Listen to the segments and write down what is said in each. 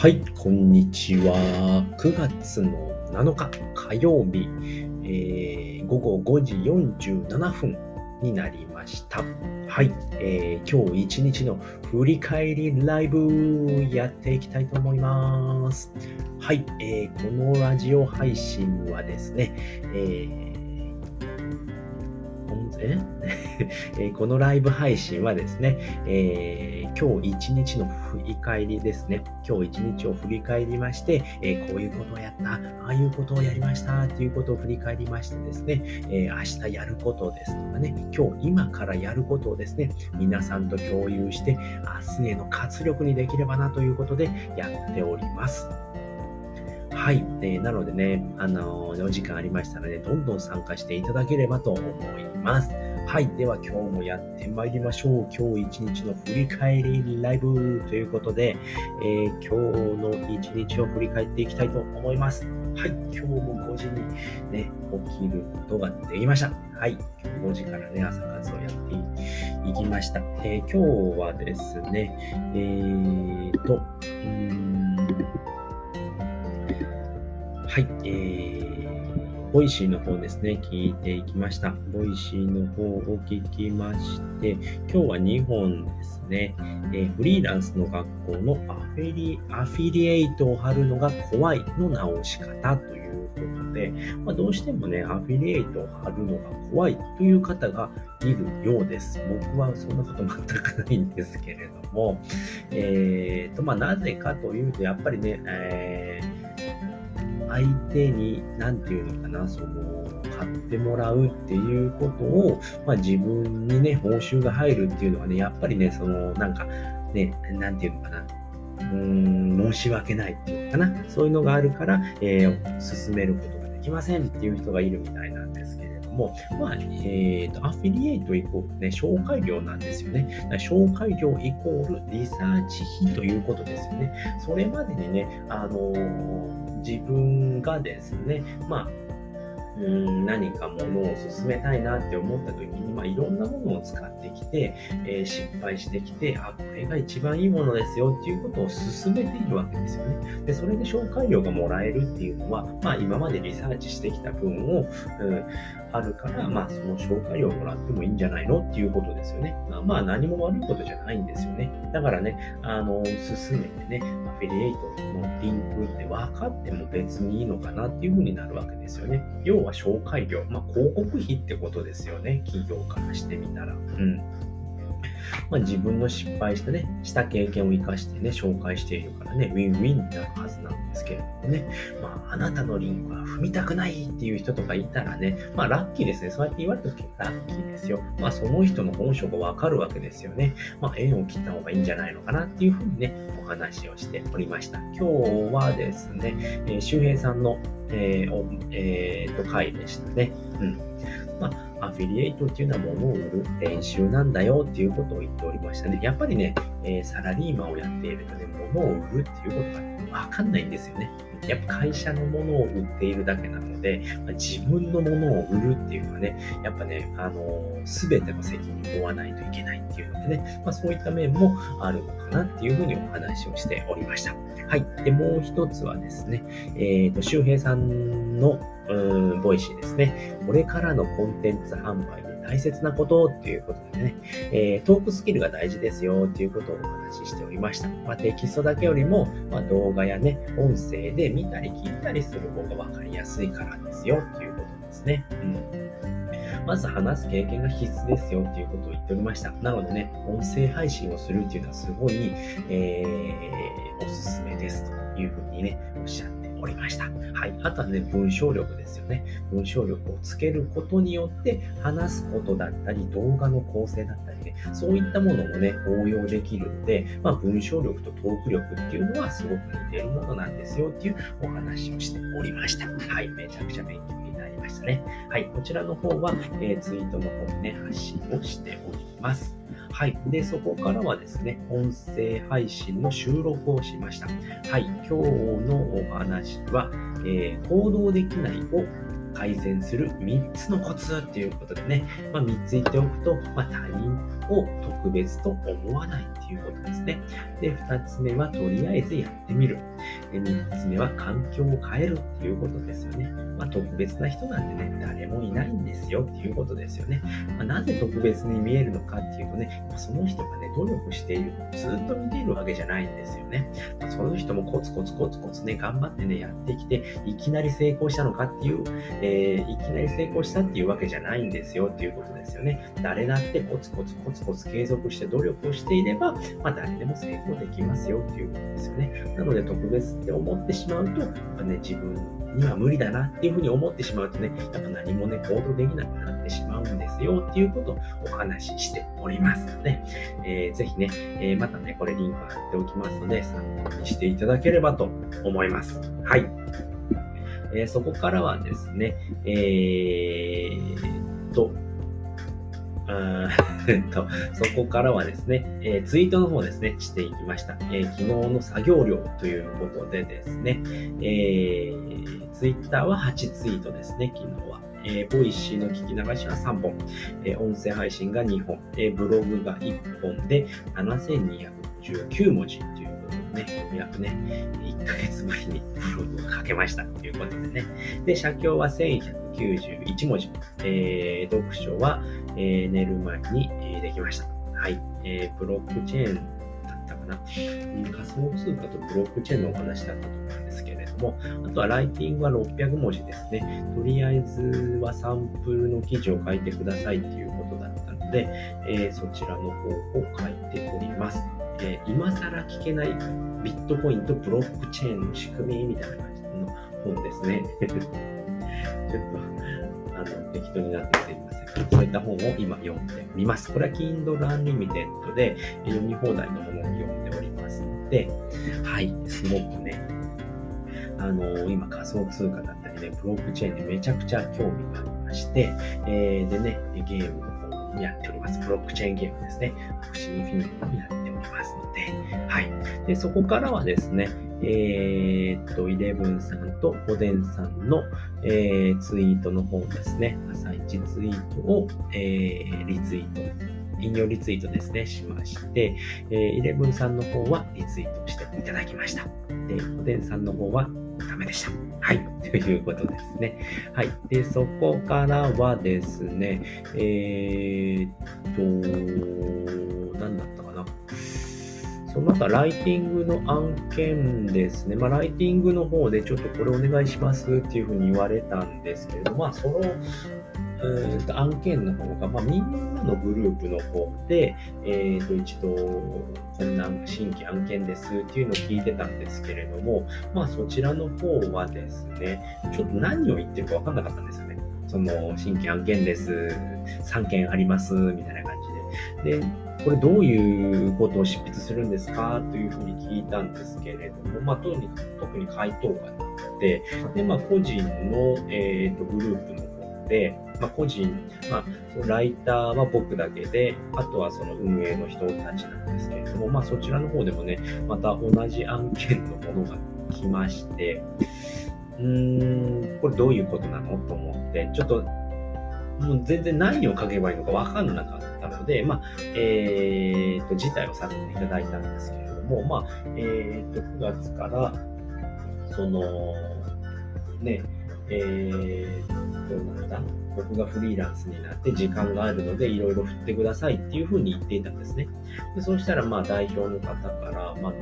はい、こんにちは。9月の7日火曜日、えー午後5時47分になりました。はい、えー今日一日の振り返りライブやっていきたいと思います。はい、えーこのラジオ配信はですね、えー音声？えこのライブ配信はですね、えー今日一日の振り返りですね。今日一日を振り返りまして、えこういうことをやった、ああいうことをやりましたっていうことを振り返りましてですね、え明日やることですとかね、今日今からやることをですね、皆さんと共有して、明日への活力にできればなということでやっております。はい。えーなのでね、あのーお時間ありましたらね、どんどん参加していただければと思います。はい。では今日もやってまいりましょう。今日一日の振り返りライブということで、えー今日の一日を振り返っていきたいと思います。はい。今日も5時にね、起きることができました。はい。5時からね、朝活をやっていきました。えー今日はですね、えーと、うんはい、えー、ボイシーの方ですね、聞いていきました。ボイシーの方を聞きまして、今日は2本ですね、えーフリーランスの学校のアフィリアフィリエイトを貼るのが怖いの直し方ということで、まあ、どうしてもね、アフィリエイトを貼るのが怖いという方がいるようです。僕はそんなこと全くないんですけれども、えーと、まあ、なぜかというと、やっぱりね、えー相手に、なんていうのかな、その、買ってもらうっていうことを、まあ自分にね、報酬が入るっていうのはね、やっぱりね、その、なんか、ね、なんていうのかな、うーん、申し訳ないっていうのかな、そういうのがあるから、えー進めることができませんっていう人がいるみたいなんですけれども、まあ、えーと、アフィリエイトイコールね、紹介料なんですよね。紹介料イコールリサーチ費ということですよね。それまでにね、あのー自分がですね、まあ、うん何かものを進めたいなって思った時に、まあ、いろんなものを使ってきて、えー失敗してきて、あ、これが一番いいものですよっていうことを進めているわけですよね。で、それで紹介料がもらえるっていうのは、まあ、今までリサーチしてきた分を、うんあるから、まあ、その紹介料をもらってもいいんじゃないのっていうことですよね。まあ、まあ、何も悪いことじゃないんですよね。だからね、あの、進めてね、アフィリエイトのリンクって分かっても別にいいのかなっていうふうになるわけですよね。要は紹介料、まあ、広告費ってことですよね。企業からしてみたら。うん。まあ、自分の失敗したね、した経験を生かしてね、紹介しているからね、ウィンウィンになるはずなんですけれどもね、まあ、あなたのリンクは踏みたくないっていう人とかいたらね、まあ、ラッキーですね。そうやって言われた時ラッキーですよ。まあ、その人の本性がわかるわけですよね。まあ、縁を切った方がいいんじゃないのかなっていうふうにね、お話をしておりました。今日はですね、えー周平さんの、えーえーと回でしたね。うん。まあ、アフィリエイトっていうのは物を売る練習なんだよっていうことを言っておりましたね。やっぱりね、えーサラリーマンをやっているとね、物を売るっていうことがわかんないんですよね。やっぱ会社のものを売っているだけなので、まあ自分のものを売るっていうのはね、やっぱね、あのすべての責任を負わないといけないっていうのでね、まあ、そういった面もあるのかなっていうふうにお話をしておりました。はい。で、もう一つはですね、えっ、と、周平さんの、うーん、ボイシーですね。これからのコンテンツ販売大切なことっていうことでね、えートークスキルが大事ですよっていうことをお話ししておりました。まあ、テキストだけよりも、まあ、動画やね、音声で見たり聞いたりする方が分かりやすいからですよっていうことですね。うんまず話す経験が必須ですよっていうことを言っておりました。なのでね、音声配信をするっていうのはすごい、えーおすすめですというふうにね、おっしゃっておりました。はい。あとはね、文章力ですよね。文章力をつけることによって、話すことだったり、動画の構成だったりね、そういったものもね、応用できるので、まあ、文章力とトーク力っていうのはすごく似てるものなんですよっていうお話をしておりました。はい。めちゃくちゃ勉強したね。はい。こちらの方は、えーツイートの方にね、発信をしております。はい。で、そこからはですね、音声配信の収録をしました。はい。今日のお話は、えー行動できないを改善する3つのコツっていうことでね、まあ、3つ言っておくと、まあ、他人を特別と思わないっていうことですね。で、2つ目はとりあえずやってみる。で、3つ目は環境を変えるっていうことですよね。まあ、特別な人なんてね、誰もいないんですよっていうことですよね。まあ、なぜ特別に見えるのかっていうとね、その人がね、努力しているのをずっと見ているわけじゃないんですよね。ま、その人もコツコツコツコツね、頑張ってね、やってきて、いきなり成功したのかっていう、えー、いきなり成功したっていうわけじゃないんですよっていうことですよね。誰だってコツコツコツコツ継続して努力をしていれば、まあ、誰でも成功できますよっていうことですよね。なので、特別って思ってしまうと、やっぱね、自分には無理だなっていうふうに思ってしまうとね、やっぱ何もね、行動できなくなってしまうんですよっていうことをお話ししておりますので、えー、ぜひね、えー、またね、これリンク貼っておきますので、参考にしていただければと思います。はい。えー、そこからはですね、えー、と、と、そこからはですね、えー、ツイートの方ですね、していきました。えー、昨日の作業量ということでですね、えー、ツイッターは8ツイートですね、昨日は。えー、ボイシーの聞き流しは3本、えー、音声配信が2本、えー、ブログが1本で7219文字ね、ようやくね、1ヶ月ぶりにブログを書けましたということでね。で、写経は1191文字。えー、読書は、えー、寝る前に、えー、できました。はい。えー、ブロックチェーンだったかな。仮想通貨とブロックチェーンのお話だったと思うんですけれども、あとはライティングは600文字ですね。とりあえずはサンプルの記事を書いてくださいっていうことだったので、えー、そちらの方を書いております。えー、今更聞けないビットコインとブロックチェーンの仕組みみたいな感じの本ですね。ちょっと、あの、適当になってすいません。そういった本を今読んでみます。これは Kindle Unlimited で読み放題のものを読んでおりますので、はい、すごくね、あの今仮想通貨だったりね、ブロックチェーンでめちゃくちゃ興味がありまして、えー、でね、ゲームの方をやっております。ブロックチェーンゲームですね。フシインフィニットをやって、で、そこからはですね、えー、っと、イレブンさんとおでんさんの、えー、ツイートの方ですね、朝一ツイートを、えー、リツイート引用リツイートですね、しまして、えー、イレブンさんの方はリツイートしていただきました。で、おでんさんの方はダメでした。はい。ということですね。はい。で、そこからはですね、えー、っと、その他、ライティングの案件ですね。まあ、ライティングの方でちょっとこれお願いしますっていうふうに言われたんですけれども、まあ、その、えー、と案件の方が、まあ、みんなのグループの方で、えー、と一度、こんな新規案件ですっていうのを聞いてたんですけれども、まあ、そちらの方はですね、ちょっと何を言ってるか分かんなかったんですよね。その、新規案件です、3件あります、みたいな感じで。で、これどういうことを執筆するんですかというふうに聞いたんですけれども、まあ、特に特に回答がなくて、で、まあ、個人の、えーと、グループの方で、まあ、個人、まあ、そのライターは僕だけで、あとはその運営の人たちなんですけれども、まあ、そちらの方でもね、また同じ案件のものが来まして、うーん、これどういうことなのと思って、ちょっと、もう全然何を書けばいいのか分かんなかった。ので、まあ、えー、と、辞退をさせていただいたんですけれども、まあ、えー、と、9月から、その、ね、えー、と、なんだ、僕がフリーランスになって時間があるので、いろいろ振ってくださいっていうふうに言っていたんですね。でそうしたら、まあ、代表の方から、まあ、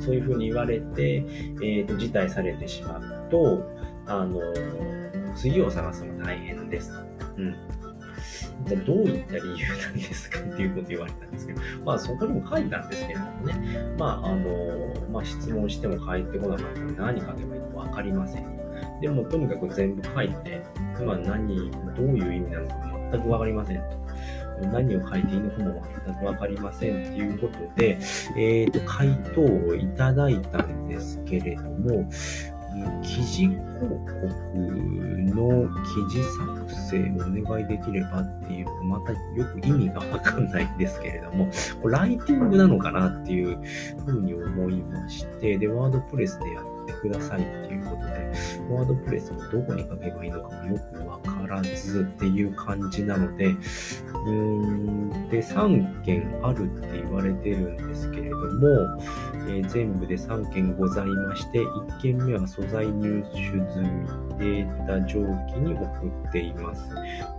そういうふうに言われて、えー、と、辞退されてしまうと、あの、次を探すの大変ですと。うん。じゃどういった理由なんですかっていうこと言われたんですけど、まあそこにも書いたんですけれどもね、まああの、まあ質問しても返ってこなかったので何書けばいいかわかりません。でもとにかく全部書いて、まあ何、どういう意味なのか全くわかりませんと。何を書いていいのかも全くわかりませんっていうことで、えっ、ー、と、回答をいただいたんですけれども、記事広告の記事作成をお願いできればっていう、またよく意味がわかんないんですけれども、ライティングなのかなっていうふうに思いまして、で、ワードプレスでやってくださいっていうことで、ワードプレスもどこに書けばいいのかもよくわからずっていう感じなので、うーん、で、3件あるって言われてるんですけれども、えー全部で3件ございまして、1件目は素材入手済み、データ上記に送っています。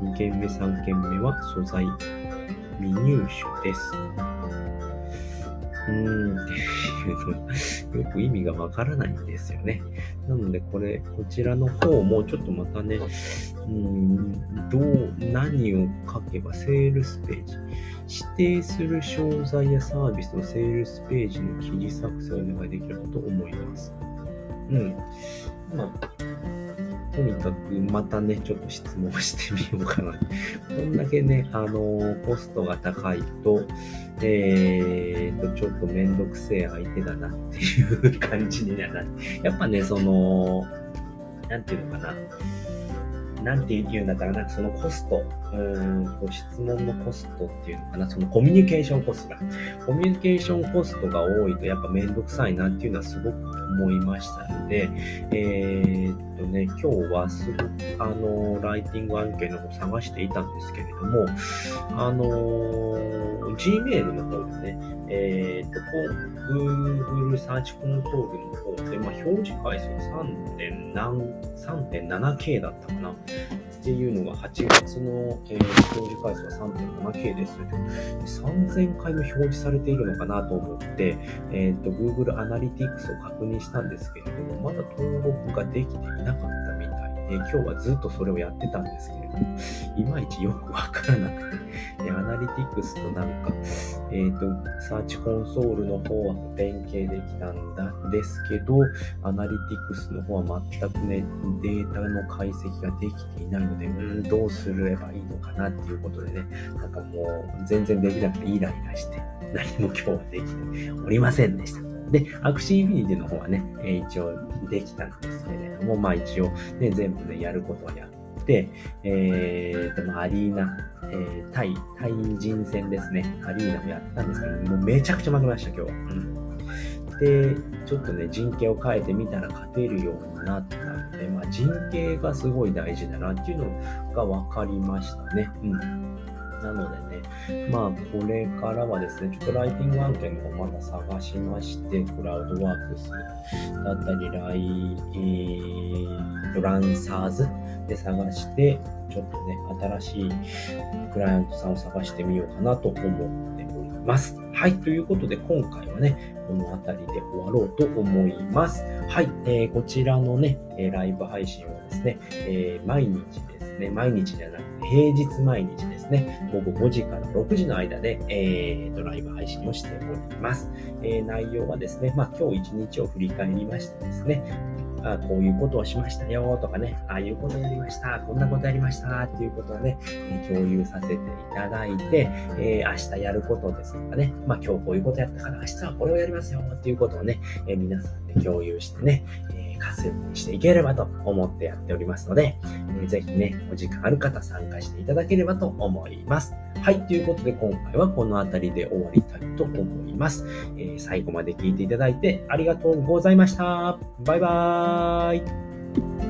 2件目、3件目は素材未入手です。うーんっていうの よく意味がわからないんですよね。なので、これ、こちらの方もちょっとまたね、うん、どう、何を書けば、セールスページ。指定する商材やサービスのセールスページの記事作成をお願いできればと思います。うん。まあ、とにかくまたね、ちょっと質問してみようかな。こんだけね、あのコストが高いと、えーと、ちょっとめんどくせえ相手だなっていう感じにはなる。やっぱね、その、なんていうのかな。なんて言うんだったら、なんかそのコスト、うーんと質問のコストっていうのかな、そのコミュニケーションコストだ。コミュニケーションコストが多いとやっぱめんどくさいなっていうのはすごく思いましたので、えーっとね、今日はすごく、あの、ライティング案件の方探していたんですけれども、あの、Gmail の方でね、えーっと、Google サーチコンソールの方で、まあ、表示回数が 3.7K だったかなっていうのが8月の、えー表示回数が 3.7K です。3000回も表示されているのかなと思って、えー、と Google アナリティクスを確認したんですけれども、まだ登録ができていなかったみたいで、今日はずっとそれをやってたんですけれども、いまいちよくわからなくて、でアナリティクスとなんか、えー、と、サーチコンソールの方は連携できたんだですけど、アナリティクスの方は全くね、データの解析ができていないので、うーん、どうすればいいのかなっていうことでね、なんかもう全然できなくてイライラして、何も今日はできておりませんでした。で、アクシーインフィニティの方はね、一応できたんですけれども、まあ一応ね、全部ね、やることはやって、えーと、まあアリーナ、えー、対、対人戦ですね。アリーナもやったんですけど、もうめちゃくちゃ負けました、今日。うん。で、ちょっとね、陣形を変えてみたら勝てるようになったので、まあ陣形がすごい大事だなっていうのが分かりましたね。うん。なのでね、まあ、これからはですね、ちょっとライティング案件の方まだ探しまして、クラウドワークスだったり、ライ、えーと、ランサーズで探して、ちょっとね、新しいクライアントさんを探してみようかなと思っております。はい。ということで、今回はね、この辺りで終わろうと思います。はい。えーこちらのね、ライブ配信はですね、えー毎日ですね、毎日じゃなくて、平日毎日ですね、午後5時から6時の間で、えーと、ライブ配信をしております。えー内容はですね、まあ、今日一日を振り返りましてですね、あこういうことをしましたよとかね、ああいうことやりました、こんなことやりましたっていうことをね、共有させていただいて、えー明日やることですとかね、まあ今日こういうことやったから明日はこれをやりますよっていうことをね、えー皆さんで共有してね、えー活性にしていければと思ってやっておりますので、えーぜひね、お時間ある方参加していただければと思います。はい、ということで今回はこの辺りで終わりたいと思います。えー最後まで聞いていただいてありがとうございました。バイバーイ。